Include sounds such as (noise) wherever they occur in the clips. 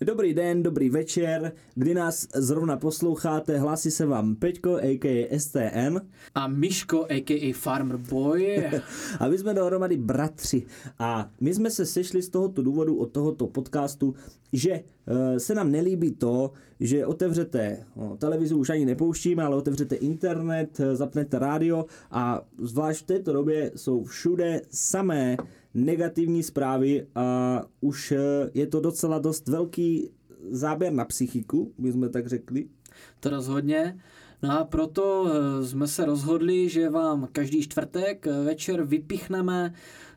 Dobrý den, dobrý večer, kdy nás zrovna posloucháte, hlásí se vám Peťko, a.k.a. STN. A Miško, a.k.a. Farmer Boy. (laughs) a my jsme dohromady bratři. A my jsme se sešli z tohoto důvodu od tohoto podcastu, že uh, se nám nelíbí to, že otevřete, no, televizi už ani nepouštíme, ale otevřete internet, zapnete rádio a zvlášť v této době jsou všude samé negativní zprávy a už eh, je to docela dost velký záběr na psychiku, bychom tak řekli. To rozhodně. No a proto eh, jsme se rozhodli, že vám každý čtvrtek eh, večer vypichneme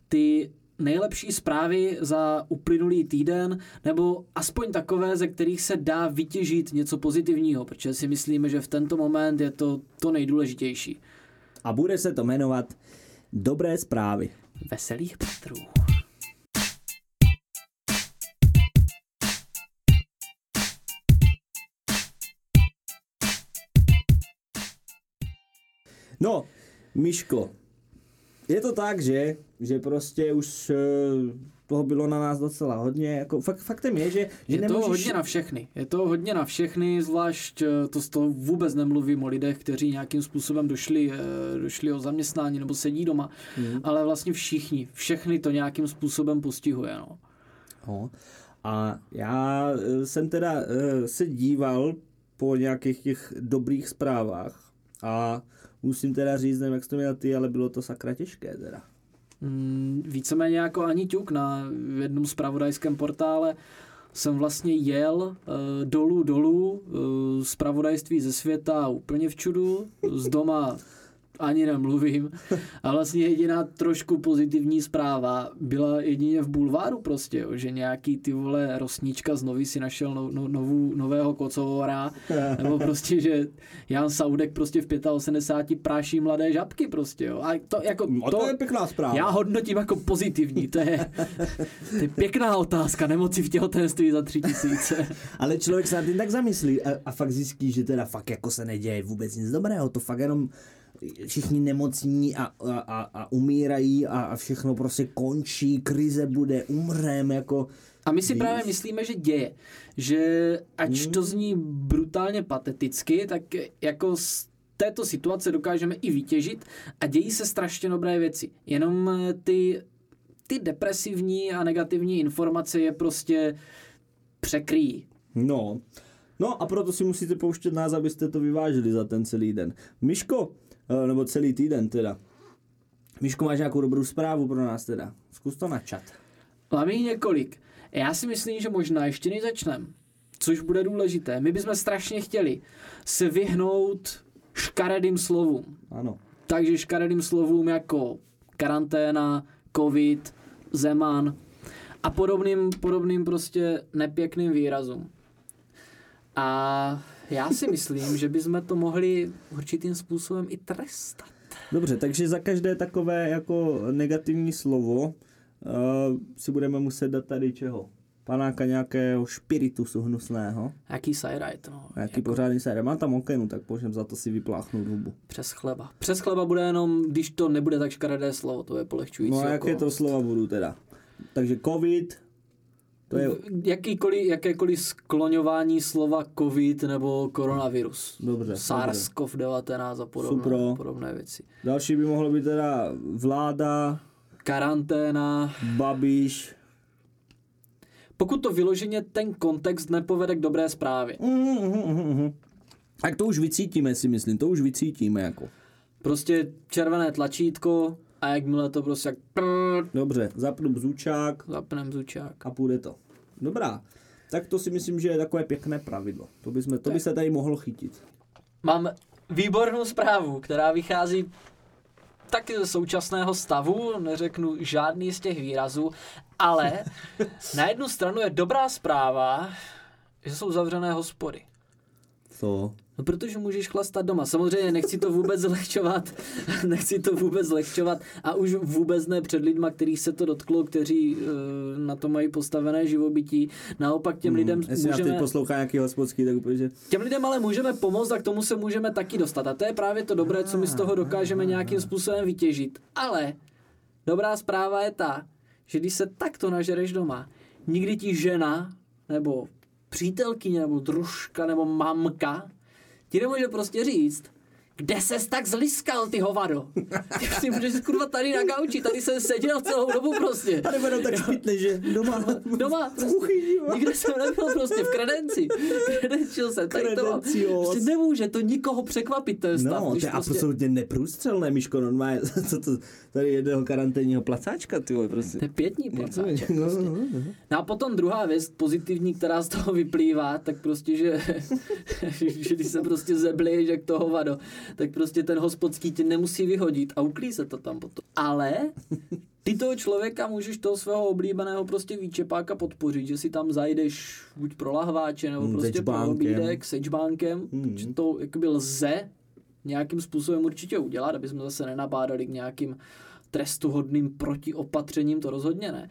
ty nejlepší zprávy za uplynulý týden, nebo aspoň takové, ze kterých se dá vytěžit něco pozitivního, protože si myslíme, že v tento moment je to to nejdůležitější. A bude se to jmenovat Dobré zprávy veselých patrů. No, Miško, je to tak, že, že prostě už eh, toho bylo na nás docela hodně. Jako fakt, faktem je, že, že je nemůžeš... to hodně na všechny. Je to hodně na všechny, zvlášť eh, to z toho vůbec nemluvím o lidech, kteří nějakým způsobem došli, eh, došli o zaměstnání nebo sedí doma. Hmm. Ale vlastně všichni, všechny to nějakým způsobem postihuje. No. No. A já jsem teda se díval po nějakých těch dobrých zprávách a musím teda říct, nevím, jak jsi to měl ty, ale bylo to sakra těžké teda. Mm, víceméně jako ani ťuk na jednom spravodajském portále jsem vlastně jel uh, dolů dolů uh, zpravodajství ze světa úplně v čudu, z doma ani nemluvím. (laughs) A vlastně jediná trošku pozitivní zpráva byla jedině v bulváru prostě, jo, že nějaký ty vole rosníčka z nový si našel no, no, novou, nového kocovora, (laughs) nebo prostě, že Jan Saudek prostě v 85 práší mladé žabky prostě, jo. A to, jako, no, to, to je pěkná zpráva. Já hodnotím jako pozitivní, to je, (laughs) to je pěkná otázka, nemoci v těhotenství za tři tisíce. Ale člověk se na tím tak zamyslí a, a fakt zjistí, že teda fakt jako se neděje vůbec nic dobrého, to fakt jenom všichni nemocní a, a, a, a umírají a, a všechno prostě končí, krize bude, umřeme, jako... A my si víš? právě myslíme, že děje. Že ať hmm. to zní brutálně pateticky, tak jako z této situace dokážeme i vytěžit a dějí se strašně dobré věci. Jenom ty, ty depresivní a negativní informace je prostě překrýjí. No, No a proto si musíte pouštět nás, abyste to vyvážili za ten celý den. Miško, Eh, nebo celý týden teda. Míško, máš nějakou dobrou zprávu pro nás teda? Zkus to načat. Mám jich několik. Já si myslím, že možná ještě než začneme, což bude důležité, my bychom strašně chtěli se vyhnout škaredým slovům. Ano. Takže škaredým slovům jako karanténa, covid, zeman a podobným, podobným prostě nepěkným výrazům. A já si myslím, že bychom to mohli určitým způsobem i trestat. Dobře, takže za každé takové jako negativní slovo uh, si budeme muset dát tady čeho? Panáka nějakého špiritusu hnusného. Jaký sajrajt, no. Jaký jako... pořádný sajrajt. Mám tam okenu, tak můžeme za to si vypláchnout hubu. Přes chleba. Přes chleba bude jenom, když to nebude tak škaredé slovo, to je polehčující. No a jaké to slova budou teda? Takže covid, to je... Jakýkoliv, jakékoliv skloňování slova covid nebo koronavirus. Dobře. SARS-CoV-19 a podobné, Super. podobné věci. Další by mohlo být teda vláda. Karanténa. Babiš. Pokud to vyloženě ten kontext nepovede k dobré zprávě. Mm-hmm. Tak to už vycítíme, si myslím, to už vycítíme jako. Prostě červené tlačítko, a jakmile to prostě jak... Dobře, zapnu bzučák. Zapnem bzučák. A půjde to. Dobrá. Tak to si myslím, že je takové pěkné pravidlo. To by, jsme, to by se tady mohlo chytit. Mám výbornou zprávu, která vychází taky ze současného stavu, neřeknu žádný z těch výrazů, ale (laughs) na jednu stranu je dobrá zpráva, že jsou zavřené hospody. Co? No protože můžeš chlastat doma. Samozřejmě nechci to vůbec (laughs) zlehčovat, nechci to vůbec zlehčovat a už vůbec ne před lidma, kterých se to dotklo, kteří uh, na to mají postavené živobytí. Naopak těm hmm, lidem jestli můžeme... Jestli poslouchá nějaký hospodský, tak úplně... Těm lidem ale můžeme pomoct a k tomu se můžeme taky dostat. A to je právě to dobré, co my z toho dokážeme nějakým způsobem vytěžit. Ale dobrá zpráva je ta, že když se takto nažereš doma, nikdy ti žena nebo přítelkyně nebo družka nebo mamka ti nemůže prostě říct, kde ses tak zliskal, ty hovado? Ty si můžeš kurva tady na gauči, tady jsem seděl celou dobu prostě. A nebo tak špitne, že doma. Doma, prostě, nikde jsem nebyl prostě v kredenci. Kredenčil jsem, tady to. Prostě nemůže to nikoho překvapit, ten stav. No, to je prostě... absolutně neprůstřelné, Miško, normálně, (laughs) co to, tady jednoho karanténního placáčka, ty vole, prostě. To je pětní placáček, no, prostě. no, no. no a potom druhá věc pozitivní, která z toho vyplývá, tak prostě, že, (laughs) že když se prostě zeblí, že k toho vado, tak prostě ten hospodský tě nemusí vyhodit a uklí se to tam potom. Ale ty toho člověka můžeš toho svého oblíbeného prostě výčepáka podpořit, že si tam zajdeš buď pro lahváče nebo hmm, prostě pro obídek, sečbánkem, hmm. to jakoby lze nějakým způsobem určitě udělat, aby jsme zase nenabádali k nějakým trestuhodným protiopatřením, to rozhodně ne.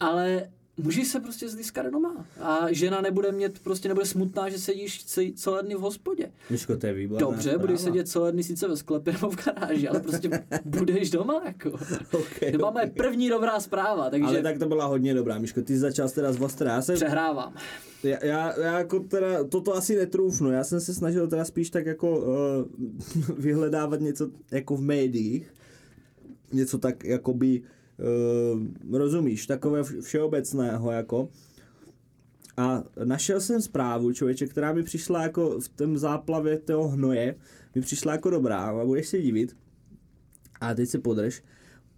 Ale můžeš se prostě zlískat doma. A žena nebude mít, prostě nebude smutná, že sedíš celé dny v hospodě. Miško, to je výborná Dobře, budeš sedět celé dny sice ve sklepě nebo v garáži, ale prostě budeš doma. Jako. Okay, to byla okay. moje první dobrá zpráva. Takže... Ale tak to byla hodně dobrá, Miško, ty jsi začal teda z Vostra. Já jsem... Přehrávám. Já, já, já, jako teda, toto asi netrůfnu, já jsem se snažil teda spíš tak jako uh, (laughs) vyhledávat něco jako v médiích, něco tak jakoby uh, rozumíš, takové všeobecného jako. A našel jsem zprávu, člověče, která mi přišla jako v tom záplavě toho hnoje, mi přišla jako dobrá a budeš se divit. A teď se podrž.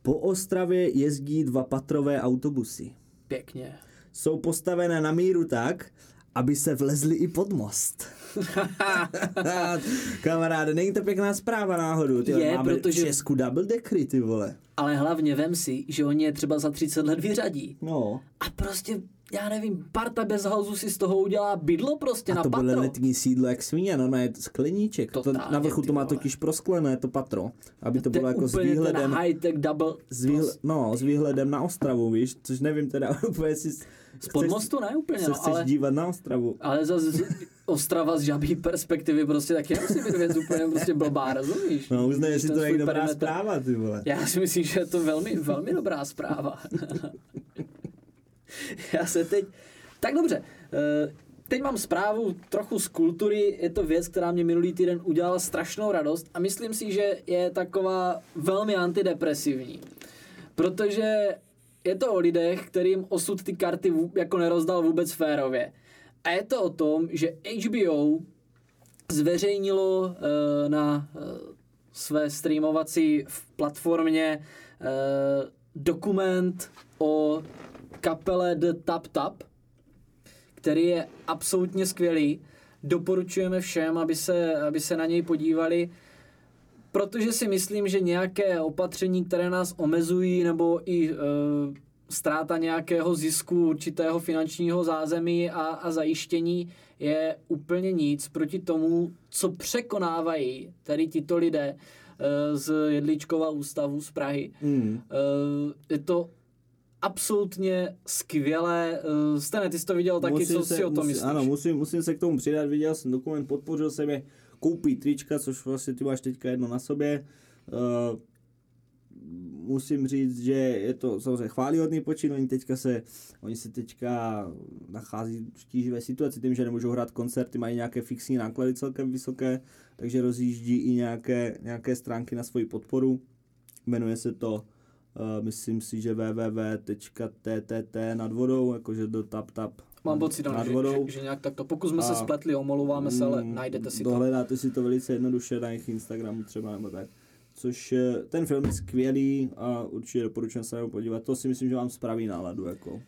Po Ostravě jezdí dva patrové autobusy. Pěkně. Jsou postavené na míru tak, aby se vlezli i pod most. (laughs) Kamaráde, není to pěkná zpráva náhodou. Ty je, máme protože... v Česku double deckery, ty vole. Ale hlavně vem si, že oni je třeba za 30 let vyřadí. No. A prostě já nevím, parta bez halzu si z toho udělá bydlo prostě a na to patro. bude letní sídlo jak svíně, no, je skleníček. To, na vrchu to má totiž prosklené, to patro, aby to, to bylo jako s výhledem. high-tech double. S výhl, no, s výhledem na Ostravu, víš, což nevím teda (laughs) úplně si... Z podmostu ne úplně, se no, chceš ale, dívat na Ostravu. Ale zase Ostrava z žabí perspektivy prostě taky nemusí být věc úplně prostě blbá, rozumíš? No uznej, jestli to je dobrá perimetr. zpráva, ty vole. Já si myslím, že je to velmi, velmi dobrá zpráva. (laughs) Já se teď... Tak dobře, eh, teď mám zprávu trochu z kultury, je to věc, která mě minulý týden udělala strašnou radost a myslím si, že je taková velmi antidepresivní. Protože je to o lidech, kterým osud ty karty jako nerozdal vůbec férově. A je to o tom, že HBO zveřejnilo uh, na uh, své streamovací platformě uh, dokument o kapele The Tap Tap, který je absolutně skvělý. Doporučujeme všem, aby se, aby se na něj podívali, protože si myslím, že nějaké opatření, které nás omezují, nebo i uh, ztráta nějakého zisku, určitého finančního zázemí a, a zajištění je úplně nic proti tomu, co překonávají tady tito lidé uh, z Jedličkova ústavu z Prahy. Mm. Uh, je to absolutně skvělé. Stane, ty jsi to viděl taky, musím co se, si o tom musím, myslíš? Ano, musím, musím se k tomu přidat, viděl jsem dokument, podpořil jsem je koupit trička, což vlastně ty máš teďka jedno na sobě. Uh, musím říct, že je to samozřejmě chválihodný počin, oni teďka se, oni se teďka nachází v tíživé situaci tím, že nemůžou hrát koncerty, mají nějaké fixní náklady celkem vysoké, takže rozjíždí i nějaké, nějaké stránky na svoji podporu. Jmenuje se to, uh, myslím si, že www.ttt nad vodou, jakože do tap tap Mám pocit, nad vodou. Že, že, nějak takto. Pokud jsme a, se spletli, omlouváme se, ale mm, najdete si to. Dohledáte si to velice jednoduše na jejich Instagramu třeba nebo tak což ten film je skvělý a určitě doporučuji se ho podívat. To si myslím, že vám spraví náladu. Jako.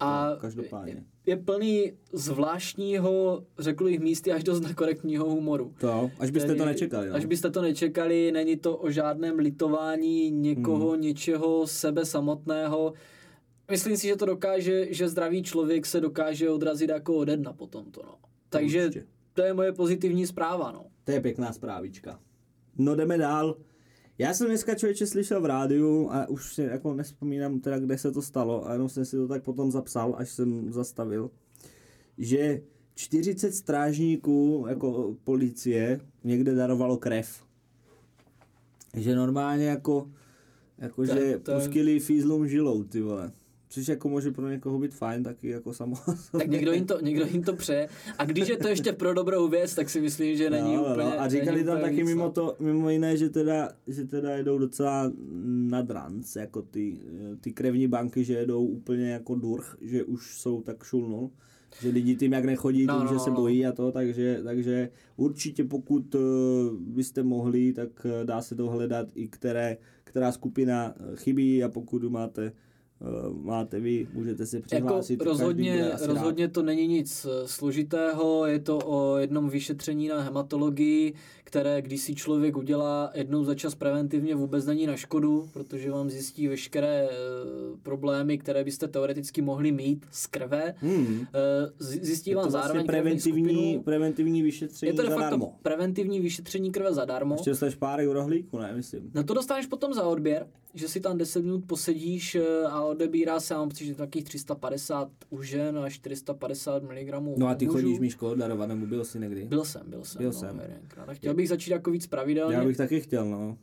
A no, každopádně. Je, plný zvláštního, řekl bych místy, až dost nekorektního humoru. To, až byste Tedy, to nečekali. No. Až byste to nečekali, není to o žádném litování někoho, hmm. něčeho, sebe samotného. Myslím si, že to dokáže, že zdravý člověk se dokáže odrazit jako ode dna potom to, no. Takže Určitě. to je moje pozitivní zpráva, no. To je pěkná zprávička. No jdeme dál. Já jsem dneska člověče slyšel v rádiu a už si jako nespomínám teda, kde se to stalo, a jenom jsem si to tak potom zapsal, až jsem zastavil, že 40 strážníků jako policie někde darovalo krev. Že normálně jako, jako to, že to... pustili fízlům žilou, ty vole. Což jako může pro někoho být fajn, taky jako samo. (laughs) Tak někdo jim, to, někdo jim to přeje. A když je to ještě pro dobrou věc, tak si myslím, že není no, úplně... No. A říkali tam taky mimo no. to, mimo jiné, že teda, že teda jedou docela nad ranc, jako ty, ty krevní banky, že jedou úplně jako durch, že už jsou tak šulnul. Že lidi tím jak nechodí, No, tím, no, že se no. bojí a to, takže, takže určitě pokud uh, byste mohli, tak uh, dá se dohledat i které, která skupina uh, chybí a pokud máte máte vy, můžete se Jako přihlásit. každý rozhodně, rád. rozhodně to není nic eh, složitého, je to o jednom vyšetření na hematologii, které když si člověk udělá jednou za čas preventivně vůbec není na škodu, protože vám zjistí veškeré eh, problémy, které byste teoreticky mohli mít z krve. Hmm. Eh, Zjistí Je vám to zároveň vlastně krevní preventivní, skupinu. preventivní vyšetření Je to de facto zadarmo. preventivní vyšetření krve zadarmo. Ještě dostaneš párek rohlíku, ne, myslím. No to dostaneš potom za odběr, že si tam 10 minut posedíš eh, a odebírá se, mám pocit, že takových 350 u žen a 450 mg No a ty chodíš, Míško, darovat, nebo byl jsi někdy? Byl jsem, byl jsem. Byl no, jsem. jedenkrát. A chtěl bych začít jako víc pravidelně. Já bych taky chtěl, no.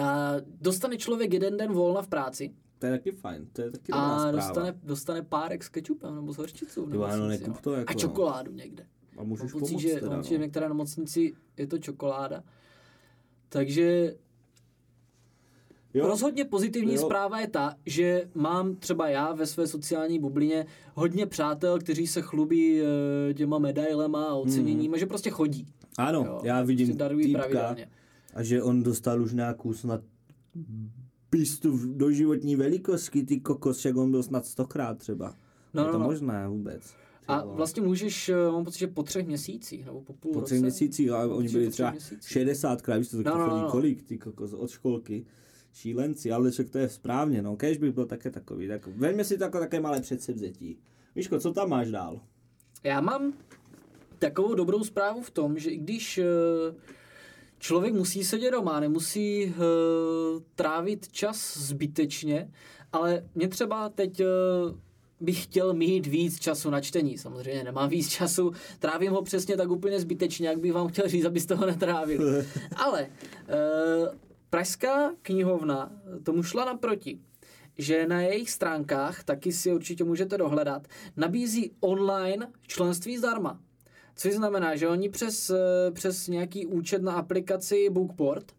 A dostane člověk jeden den volna v práci To je taky fajn, to je taky dobrá a zpráva. dostane, dostane párek s kečupem nebo s hořčicou. v Jo, ano, nemocnici, nekup no. to jako, a no. čokoládu někde. A můžeš Mám pocit, pomoct že, teda, mám pocit, že v no. některé nemocnici je to čokoláda. Takže Jo, Rozhodně pozitivní Jo. zpráva je ta, že mám třeba já ve své sociální bublině hodně přátel, kteří se chlubí eh, těma medailema a oceněníma, že prostě chodí. ano, Jo, já prostě vidím týpka a že on dostal už nějakou snad pistu v doživotní velikosti, ty kokos, jak on byl snad stokrát třeba. No, je no, to no. možné vůbec. A vlastně můžeš, eh, mám pocit, že po třech měsících nebo po půl po roce. třech měsících, ale oni byli třeba měsících. 60krát, víš to, tak No, to no, chodí no. kolik, ty kokos, od školky. Šílenci, ale však to je správně, no. Kež bych byl také takový, tak veďme si to jako také malé předsevzetí. Víško, co tam máš dál? Já mám takovou dobrou zprávu v tom, že i když eh, člověk musí sedět doma, nemusí eh, trávit čas zbytečně, ale mě třeba teď eh, bych chtěl mít víc času na čtení. Samozřejmě nemám víc času, trávím ho přesně tak úplně zbytečně, jak bych vám chtěl říct, abyste ho netrávili. (laughs) Ale Pražská knihovna tomu šla naproti že na jejich stránkách, taky si určitě můžete dohledat, nabízí online členství zdarma. Což znamená, že oni přes, eh, přes nějaký účet na aplikaci Bookport,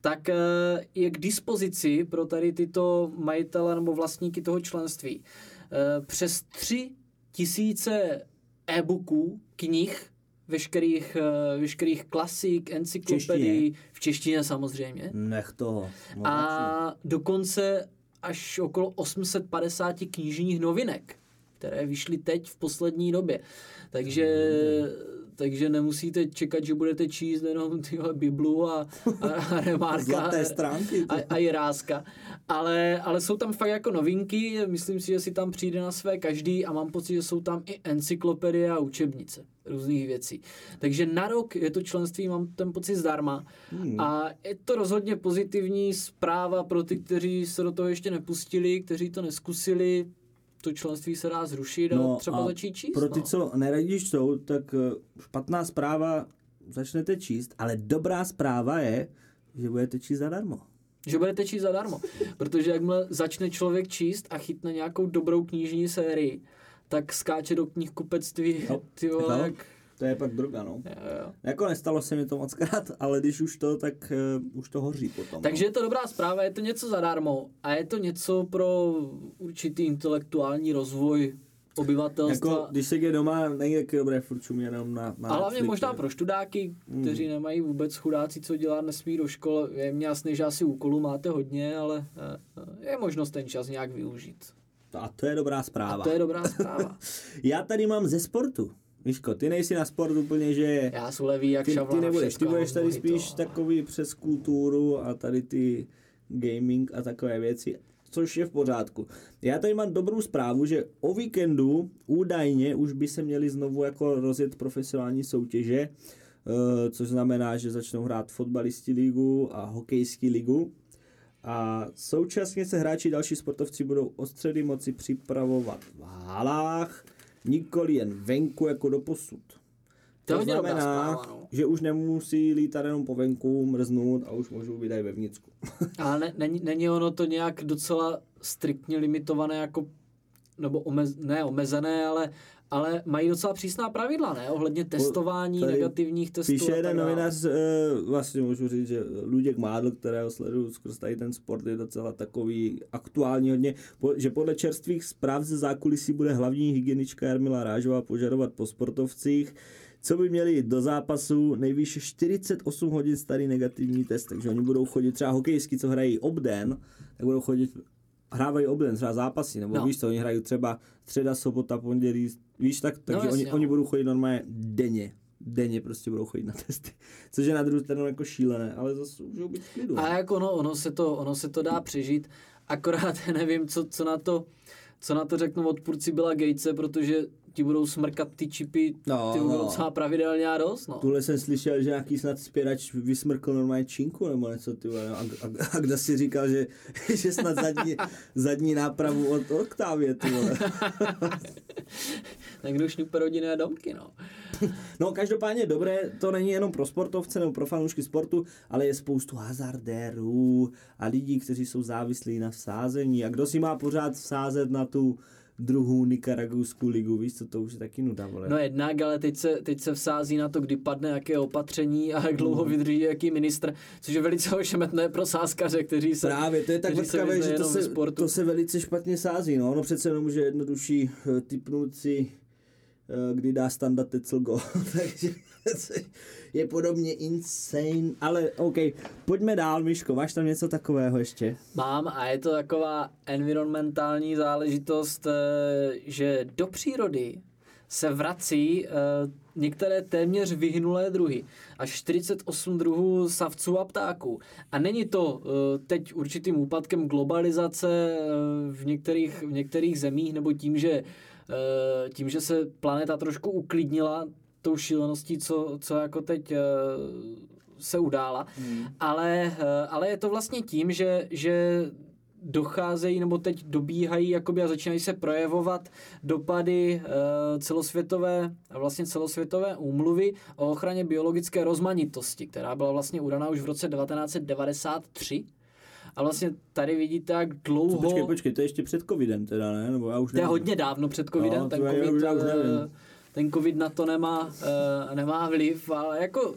tak eh, je k dispozici pro tady tyto majitele nebo vlastníky toho členství eh, přes tři tisíce e-booků, knih, veškerých, eh, veškerých klasik, encyklopedií, v češtině samozřejmě. Nech toho. No, A dokonce až okolo 850 knižních novinek, které vyšly teď v poslední době. Takže, takže nemusíte čekat, že budete číst jenom tyhle Biblu a, a, a Remárka Zlaté stránky. a, a Jiráska. Ale, ale jsou tam fakt jako novinky, myslím si, že si tam přijde na své každý a mám pocit, že jsou tam i encyklopedie a učebnice různých věcí. Takže na rok je to členství, mám ten pocit zdarma. Hmm. A je to rozhodně pozitivní zpráva pro ty, kteří se do toho ještě nepustili, kteří to neskusili. To členství se dá zrušit a No třeba a začít číst. Pro ty, no. co neradí čtou, tak eh, špatná zpráva začnete číst, ale dobrá zpráva je, že budete číst zadarmo. Že budete číst zadarmo. Protože jakmile začne člověk číst a chytne nějakou dobrou knižní sérii, tak skáče do knihkupectví, No, ty vole, no. jak... To je pak droga, no. Jo, jo. Jako nestalo se mi to moc krát, ale když už to, tak uh, už to hoří potom. Takže no. je to dobrá zpráva, je to něco zadarmo a je to něco pro určitý intelektuální rozvoj obyvatelstva. Jako, když se jde doma, není taky dobré furt jenom na, na A hlavně možná pro študáky, kteří Hmm. nemají vůbec chudáci, co dělat, nesmí do školy. Je mi jasný, že asi úkolů máte hodně, ale eh, je možnost ten čas nějak využít. A to je dobrá zpráva. A to je dobrá zpráva. (laughs) Já tady mám ze sportu. Víško, ty nejsi na sport úplně, že... Já jsem levý jak ty, šavla ty nebudeš, ty budeš tady spíš to. takový přes kulturu a tady ty gaming a takové věci, což je v pořádku. Já tady mám dobrou zprávu, že o víkendu údajně už by se měli znovu jako rozjet profesionální soutěže, eh, což znamená, že začnou hrát fotbalisti ligu a hokejský ligu. A současně se hráči další sportovci budou o středy moci připravovat v halách, nikoli jen venku jako do posud. To To znamená, zpráva, no. že už nemusí lítat jenom po venku, mrznout a už můžou být i vevnitřku. (laughs) Ale ne, není, není ono to nějak docela striktně limitované jako nebo omez, ne omezené, ale, ale mají docela přísná pravidla, ne? Ohledně testování, Tady negativních testů. Píše jeden novinář, eh, vlastně můžu říct, že Luděk Mádl, kterého sleduju skrz tady ten sport, je docela takový aktuální hodně, že podle čerstvých zpráv ze zákulisí bude hlavní hygienička Jarmila Rážová požadovat po sportovcích, co by měli do zápasu, nejvýše 48 hodin starý negativní test, takže oni budou chodit třeba hokejský, co hrají obden, tak budou chodit hrávají obden, třeba zápasy, nebo no. víš co, oni hrají třeba středa, sobota, pondělí, víš tak, no, takže no, oni, oni budou chodit normálně denně denně prostě budou chodit na testy. (laughs) Což je na druhou stranu jako šílené, ale zase můžou být v klidu. A jako ono, ono, se to, ono se to dá přežít, akorát (laughs) nevím, co, co na to co na to řeknou odpůrci byla Gatese, protože ti budou smrkat ty čipy no, ty no. docela pravidelně a dost. No. Tuhle jsem slyšel, že nějaký snad spěrač vysmrkl normálně činku nebo něco, ty vole, a, a, a, kdo si říkal, že, (laughs) že snad zadní, zadní nápravu od Octavie, ty vole. (laughs) tak kdo šňupe rodiny a domky, no. (laughs) No každopádně dobré, to není jenom pro sportovce nebo pro fanoušky sportu, ale je spoustu hazardérů a lidí, kteří jsou závislí na vsázení. A kdo si má pořád vsázet na tu druhou nikaragujskou ligu, víš co, to už je taky nuda, vole. No jednak, ale teď se, teď se vsází na to, kdy padne jaké opatření a jak dlouho mm. vydrží jaký ministr, což je velice ošemetné pro sáskaře, kteří se Právě, to je tak vrtkavé, že to se, to se velice špatně sází, no, ono přece jenom může jednodušší uh, typnout si Eh, kdy dá Standa Tetzel go. (laughs) Takže (laughs) je podobně insane, ale OK, pojďme dál, Miško, máš tam něco takového ještě? Mám a je to taková environmentální záležitost, eh, že do přírody se vrací eh, některé téměř vyhnulé druhy. Až 48 druhů savců a ptáků. A není to teď určitým úpadkem globalizace v některých, v některých zemích nebo tím, že Eh, tím, že se planeta trošku uklidnila tou šíleností, co, co jako teď eh, se udála, hmm. ale, eh, ale je to vlastně tím, že, že docházejí nebo teď dobíhají jakoby a začínají se projevovat dopady celosvětové vlastně celosvětové úmluvy o ochraně biologické rozmanitosti, která byla vlastně udaná už v roce 1993 a vlastně tady vidíte, jak dlouho... Co, počkej, počkej, to je ještě před covidem teda, ne? Nebo já už to je hodně dávno před covidem, no, ten, COVID, už, já už eh, ten covid na to nemá, uh, nemá vliv, ale jako...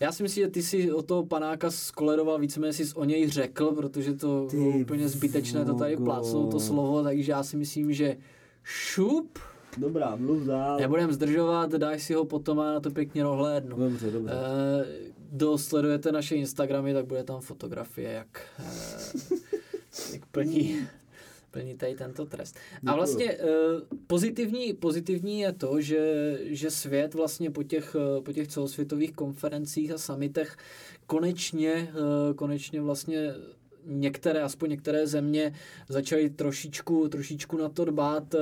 Já si myslím, že ty si o toho panáka skoleroval víceméně si o něj řekl, protože to ty bylo úplně zbytečné to tady plácnout to slovo, takže já si myslím, že šup, Dobrá, mluv dál. Nebudem zdržovat, dáš si ho potom a na to pěkně rohlédnu. Dobře, dobře. Uh, kdo sledujete naše Instagramy, tak bude tam fotografie, jak, uh, jak plní, plní tady tento trest. A vlastně uh, pozitivní, pozitivní je to, že, že svět vlastně po těch, po těch celosvětových konferencích a summitech konečně, konečně vlastně některé, aspoň některé země začaly trošičku, trošičku na to dbát, eh,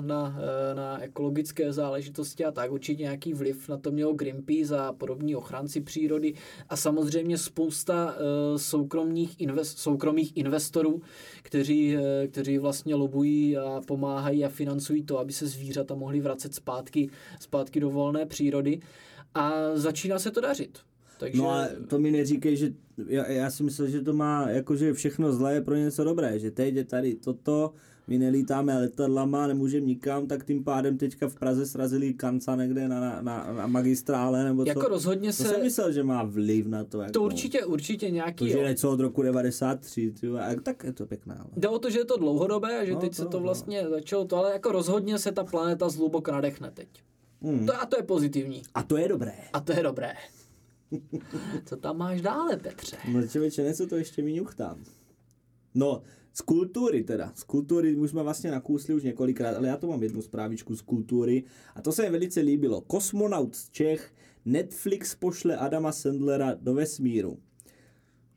na, eh, na ekologické záležitosti a tak. Určitě nějaký vliv na to mělo Greenpeace a podobní ochranci přírody a samozřejmě spousta eh, soukromých, invest, soukromých investorů, kteří, kteří vlastně lobují a pomáhají a financují to, aby se zvířata mohly vracet zpátky, zpátky do volné přírody. A začíná se to dařit. Takže... No a to mi neříkej, že já, já si myslel, že to má, jakože všechno zlé je pro něco dobré, že teď je tady toto, my nelítáme letadlama, nemůžeme nikam, tak tím pádem teďka v Praze srazili kanca někde na, na, na, na magistrále, nebo jako co? rozhodně to se... jsem myslel, že má vliv na to. Jako, to určitě, určitě nějaký... To, že něco od roku 93, tyjo, tak je to pěkné. Ale. Jde o to, že je to dlouhodobé a že no, teď to, se to no. vlastně no. začalo to, ale jako rozhodně se ta planeta zhluboko nadechne teď. Hmm. To, a to je pozitivní. A to je dobré. A to je dobré. Co tam máš dále, Petře? No člověče, něco to ještě vyňuchtám. No, z kultury teda. Z kultury už jsme vlastně nakousli už několikrát, ale já to mám jednu zprávičku z kultury a to se mi velice líbilo. Kosmonaut z Čech, Netflix pošle Adama Sandlera do vesmíru.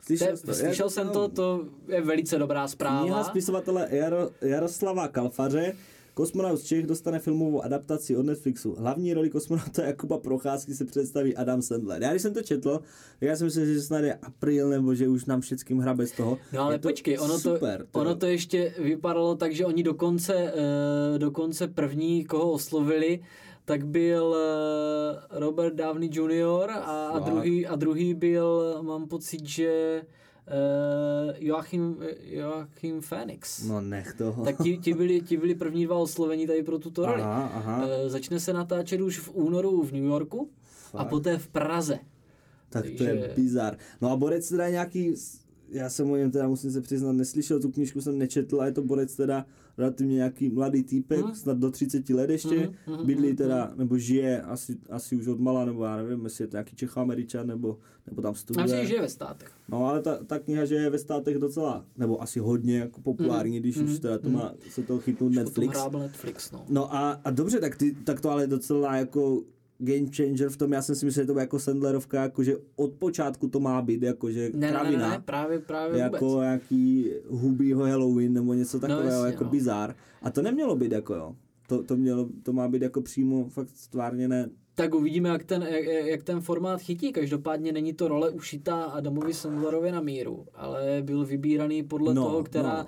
Slyšel, to, slyšel jsem to, to je velice dobrá zpráva. Kniha spisovatele Jaro, Jaroslava Kalfaře Kosmonaut z Čech dostane filmovou adaptaci od Netflixu. Hlavní roli kosmonauta Jakuba Procházky se představí Adam Sandler. Já když jsem to četl, tak já jsem myslel, že snad je april, nebo že už nám všetkým hrabe z toho. No ale počkej, ono, super, to, ono to ještě vypadalo tak, že oni dokonce, uh, dokonce první, koho oslovili, tak byl uh, Robert Downey Jr. a, a druhý, a druhý byl, mám pocit, že uh, Joachim, Joachim Phoenix. No nech toho. (laughs) Tak ti, ti, byli, ti byli první dva oslovení tady pro tuto roli. Aha, aha. Uh, začne se natáčet už v únoru v New Yorku a Fakt? poté v Praze. Tak to je Takže- bizar. No a Borec teda nějaký, já jsem o něm teda musím se přiznat, neslyšel, tu knížku jsem nečetl a je to Borec teda relativně nějaký mladý týpek, Mhm. snad do 30 let ještě, mhm, bydlí mhm, teda, nebo žije asi, asi už od mala, nebo já nevím, jestli je to nějaký Čechoameričan, nebo, nebo tam studuje. myslím, že je ve státech. No ale ta, ta kniha, že je ve státech docela, nebo asi hodně jako populární, když Mhm, už teda to má se to chytnout Netflix. Netflix, no. No a, a dobře, tak, ty, tak to ale docela jako game changer v tom, já jsem si myslel, že to bude jako Sandlerovka, jako že od počátku to má být, jako že Ne, ne, ne, kravina, ne, právě, právě jako vůbec. nějaký hubýho Halloween nebo něco takového, jasně, jako no. bizár. A to nemělo být jako jo. To, to, mělo, to má být jako přímo fakt stvárněné. Tak uvidíme, jak ten, jak, jak ten formát chytí. Každopádně není to role ušitá Adamovi Sandlerovi na míru, ale byl vybíraný podle No, toho, která, no.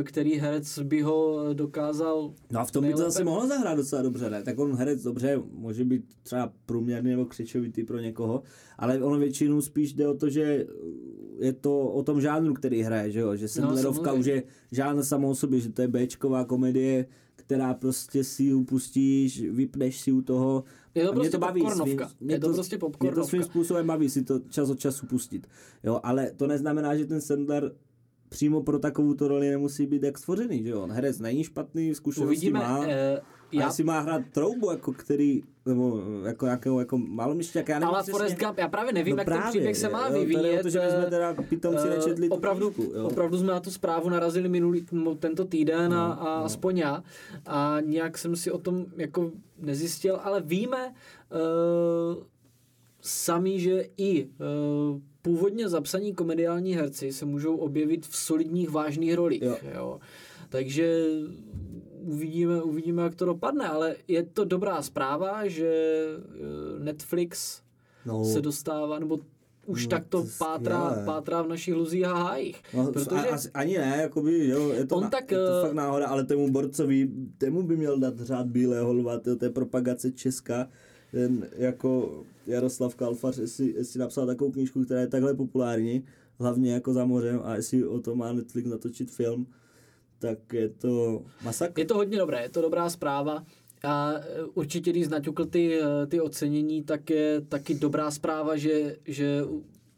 eh, který herec by ho dokázal No a v tom by to Nejlépe- zase mohlo zahrát docela dobře, ne? Tak on herec dobře, může být třeba průměrný nebo křičovitý pro někoho, ale ono většinou spíš jde o to, že je to o tom žánru, který hraje, že jo? Že Sandlerovka samozřejmě. už je žánr samou sobě, že to je Bčková komedie, která prostě si ji pustíš, vypneš si u toho. Je to A mě prostě popcornovka. mě Je to prostě Mě to svým způsobem baví si to čas od času pustit. Jo, ale to neznamená, že ten Sandler přímo pro takovou roli nemusí být jak stvořený, že jo? On herec není špatný, zkušenosti Uvidíme. má. Eh, Já... A jestli má hrát troubu, jako který, nebo jako nějakého jako malomišťák, já nevím ale přesně. Forrest Gump, já právě nevím, no jak právě, ten příběh se má jo, vyvíjet. o to, že my jsme eh, teda pitomci eh, nečetli opravdu, knížku, jo. opravdu jsme na tu zprávu narazili minulý, tento týden a, No, a no. aspoň já. A nějak jsem si o tom jako nezjistil, ale víme uh, sami, že i uh, původně zapsaní komediální herci se můžou objevit v solidních vážných rolích. Jo. Jo. Takže uvidíme, uvidíme, jak to dopadne, ale je to dobrá zpráva, že eh, Netflix No, se dostává, nebo už No, takto to pátrá, pátrá v našich luzích a hájích. no, protože- a, asi, ani ne, jakoby, jo, je to, On na, tak, je to eh, fakt náhoda, ale tomu borcovi, temu by měl dát řád bílého lva, to je propagace Česka, ten jako Jaroslav Kalfař, jestli, jestli napsal takovou knížku, která je takhle populární, hlavně jako za mořem a jestli o tom má Netflix natočit film, tak je to masakr. Je to hodně dobré, je to dobrá zpráva. A eh, určitě, když naťukl ty, eh, ty ocenění, tak je taky dobrá zpráva, že, že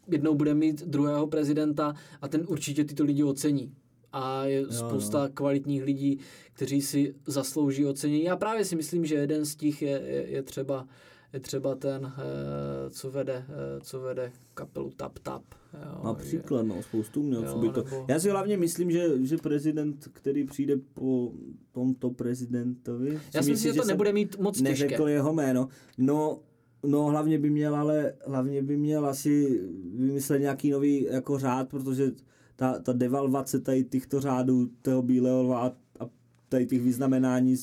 jednou bude mít druhého prezidenta a ten určitě tyto lidi ocení. A je Jo, spousta kvalitních lidí, kteří si zaslouží ocenění. Já právě si myslím, že jeden z těch je, je, je třeba je třeba ten, eh, co vede, eh, co vede kapelu Tap Tap. Jo, Například, no, spoustu měl, Jo, by to. nebo- Já si hlavně myslím, že, že prezident, který přijde po tomto prezidentovi, Já si myslím, že to jsem nebude mít moc těžké. neřekl jeho jméno, no, no hlavně by měl, ale hlavně by měl asi vymyslet nějaký nový jako řád, protože ta, ta devalvace tady těchto řádů, toho bílého lva a, tady těch vyznamenání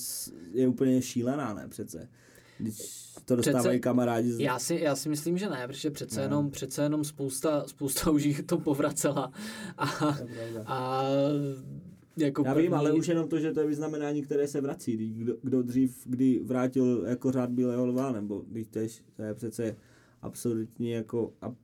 je úplně šílená, ne přece. Když to dostávají Přece- kamarádi z... Já si, já si myslím, že ne, protože přece Ne. jenom, přece jenom spousta, spousta (laughs) už jich to povracela. A, To a jako Já první, vím, ale už jenom to, že to je vyznamenání, které se vrací. Kdo, kdo dřív, kdy vrátil jako řád bílého lva, nebo když tež, to je přece absurdní jako ab,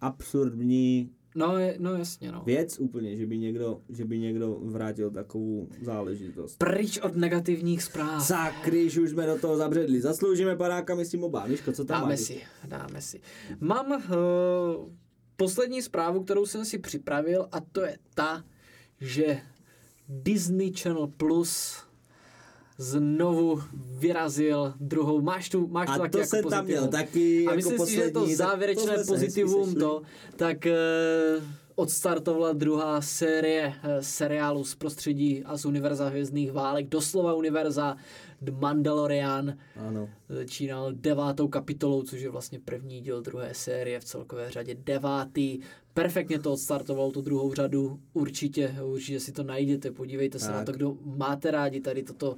absurdní No, je, no jasně, no. věc úplně, že by někdo, že by někdo vrátil takovou záležitost. Pryč od negativních zpráv. Sakry, že už jsme do toho zabředli. Zasloužíme panáka, myslím oba. Miško, co tam Dáme máš? si, dáme si. Mám uh, poslední zprávu, kterou jsem si připravil a to je ta, že Disney Channel Plus znovu vyrazil druhou. Máš tu, máš tu A taky to jako jsem tam pozitivum. měl taky A jako myslím si, poslední. že to závěrečné se hezky pozitivum to, tak eh, odstartovala druhá série eh, seriálu z prostředí a z univerza hvězdných válek, doslova univerza The Mandalorian, Ano. začínal devátou kapitolou, což je vlastně první díl druhé série v celkové řadě devátý. Perfektně to odstartovalo tu druhou řadu, určitě, určitě si to najděte, podívejte se Tak. na to, kdo máte rádi tady toto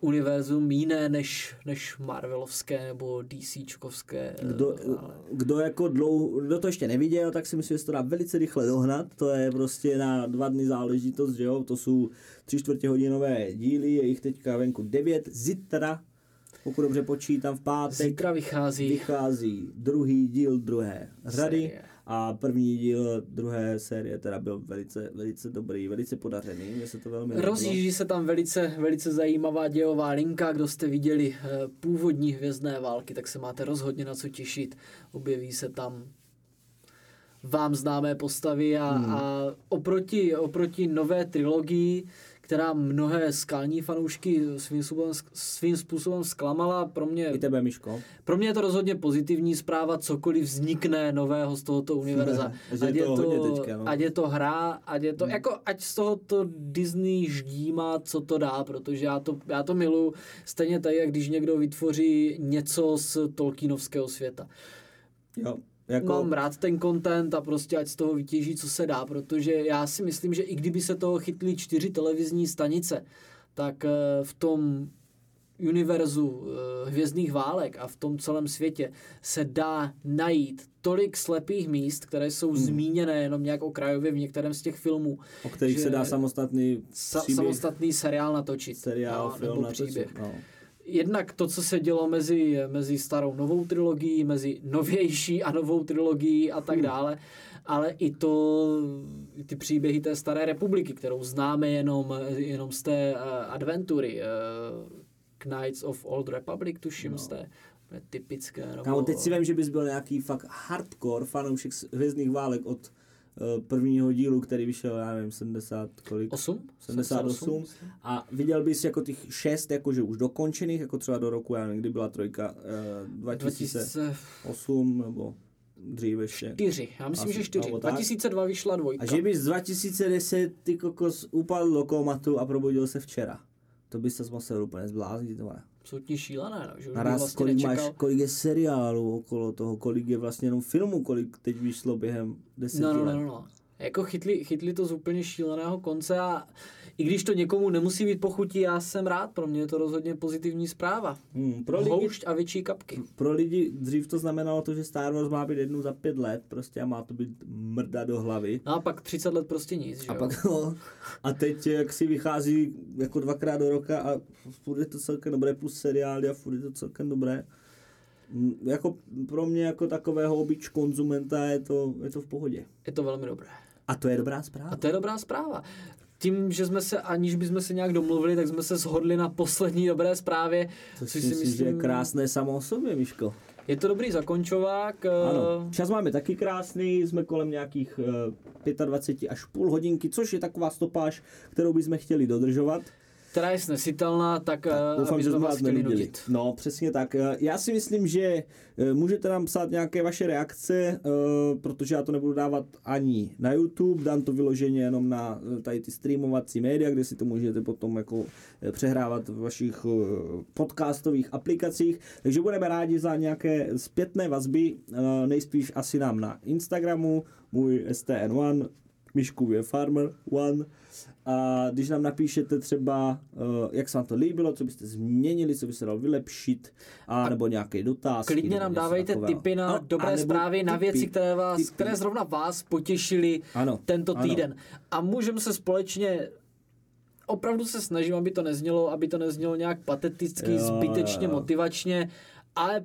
univerzum jiné než, než Marvelovské nebo DCčkovské. eh, Kdo, ale- kdo jako dlouho, kdo to ještě neviděl, tak si myslím, že se to dá velice rychle dohnat. To je prostě na dva dny záležitost, že jo. To jsou tři čtvrtě hodinové díly, je jich teďka venku devět. Zítra, pokud dobře počítám, v pátek Zítra vychází vychází druhý díl druhé řady. série. A první díl druhé série teda byl velice, velice dobrý, velice podařený, mně se to velmi. Rozjíždí se tam velice, velice zajímavá dějová linka, kdo jste viděli eh, původní hvězdné války, tak se máte rozhodně na co těšit. Objeví se tam vám známé postavy a, Hmm. a oproti, oproti nové trilogii, která mnohé skalní fanoušky svým způsobem, svým způsobem zklamala, pro mě, I tebe, Miško. pro mě je to rozhodně pozitivní zpráva, cokoliv vznikne nového z tohoto univerza. (laughs) Že je to hodně teďka, no. ať je to hra, ať je to, jako, ať z tohoto Disney ždímá, co to dá, protože já to, já to miluju. Stejně tak, jak když někdo vytvoří něco z Tolkienovského světa. Jo, jako, Mám rád ten content a prostě ať z toho vytěží, co se dá, protože já si myslím, že i kdyby se toho chytly čtyři televizní stanice, tak eh, v tom univerzu eh, hvězdných válek a v tom celém světě se dá najít tolik slepých míst, které jsou Hmm. zmíněné jenom nějak okrajově v některém z těch filmů. o kterých se dá samostatný Sa- příběh, samostatný seriál natočit. seriál, no, film, nebo natočit, příběh. No. Jednak to, co se dělo mezi, mezi starou novou trilogií, mezi novější a novou trilogií a tak dále, ale i to, ty příběhy té staré republiky, kterou známe jenom, jenom z té uh, adventury. Uh, Knights of Old Republic, tuším, no. z té to je typické. Nebo, Kámo, teď si vím, že bys byl nějaký fakt hardcore fanoušek z Hvězdných válek od prvního dílu, který vyšel, já nevím, 70 kolik? 8? 78. A viděl bys jako těch šest, jakože už dokončených, jako třeba do roku, já nevím, kdy byla trojka, uh, 2008 nebo dřív ještě. 2004, já myslím, Asi, že 4. nebo tak. 2002 vyšla dvojka. A že bys z 2010 ty kokos upadl do komatu a probudil se včera. To by se musel úplně zbláznit, tohle. Absolutně šílené, no, že Naraz, vlastně kolik, nečekal. máš, kolik je seriálů okolo toho, kolik je vlastně jenom filmů, kolik teď vyšlo během deseti No, no, let. no, no, no. Jako chytli, chytli to z úplně šíleného konce a i když to někomu nemusí být pochutí, já jsem rád, pro mě je to rozhodně pozitivní zpráva. Hmm, pro, lidi, Houšť a větší kapky. pro lidi dřív to znamenalo to, že Star Wars má být jednou za pět let prostě a má to být mrda do hlavy. No a pak 30 let prostě nic, že A jo? pak no, a teď jak si vychází jako dvakrát do roka a furt je to celkem dobré, plus seriály a furt je to celkem dobré. Mm, Jako pro mě jako takového obyč konzumenta je to, je to v pohodě. Je to velmi dobré. A to je dobrá zpráva. A to je dobrá zpráva. Tím, že jsme se, aniž bychom se nějak domluvili, tak jsme se shodli na poslední dobré zprávě. Což si myslím, že je krásné samo o sobě, Miško. Je to dobrý zakončovák. eh, Ano, čas máme taky krásný, jsme kolem nějakých eh, 25 až půl hodinky, což je taková stopáž, kterou bychom chtěli dodržovat. Která je snesitelná, tak, tak Doufám, aby že jsme vás chtěli nudit. No, přesně tak. Eh, Já si myslím, že eh, můžete nám psát nějaké vaše reakce, eh, protože já to nebudu dávat ani na YouTube, dám to vyloženě jenom na eh, tady ty streamovací média, kde si to můžete potom jako eh, přehrávat v vašich eh, podcastových aplikacích. Takže budeme rádi za nějaké zpětné vazby, eh, nejspíš asi nám na Instagramu, můj STN1, Myšku je Farmer One. A když nám napíšete třeba, uh, jak se vám to líbilo, co byste změnili, co by se dalo vylepšit, a, nebo nějaký dotaz. Klidně nám dávejte tipy na dobré zprávy, na věci, které, vás, tipy. které zrovna vás potěšily Ano, tento ano. týden. A můžeme se společně opravdu se snažím, aby to neznělo, aby to neznělo nějak pateticky, Jo, zbytečně, jo. motivačně, ale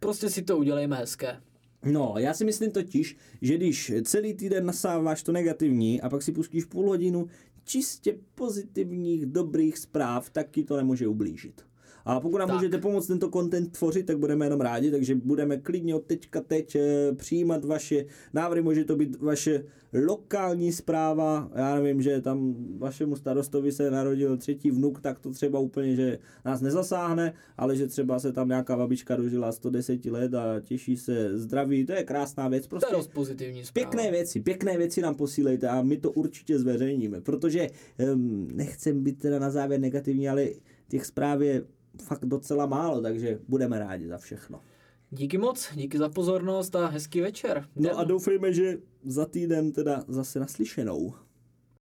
prostě si to udělejme hezké. No, já si myslím totiž, že když celý týden nasáváš to negativní a pak si pustíš půl hodinu čistě pozitivních, dobrých zpráv, tak ti to nemůže ublížit. A pokud nám Tak. můžete pomoct tento content tvořit, tak budeme jenom rádi, takže budeme klidně od teďka teď eh, přijímat vaše návrhy, může to být vaše lokální zpráva, já nevím, že tam vašemu starostovi se narodil třetí vnuk, tak to třeba úplně, že nás nezasáhne, ale že třeba se tam nějaká babička dožila 110 let a těší se zdraví, to je krásná věc, To prostě je dost pozitivní zpráva. Pěkné věci, pěkné věci nám posílejte a my to určitě zveřejníme, protože um, nechcem být teda na závěr negativní, ale těch zpráv je fakt docela málo, takže budeme rádi za všechno. Díky moc, díky za pozornost a hezký večer. No a doufejme, že za týden teda zase naslyšenou.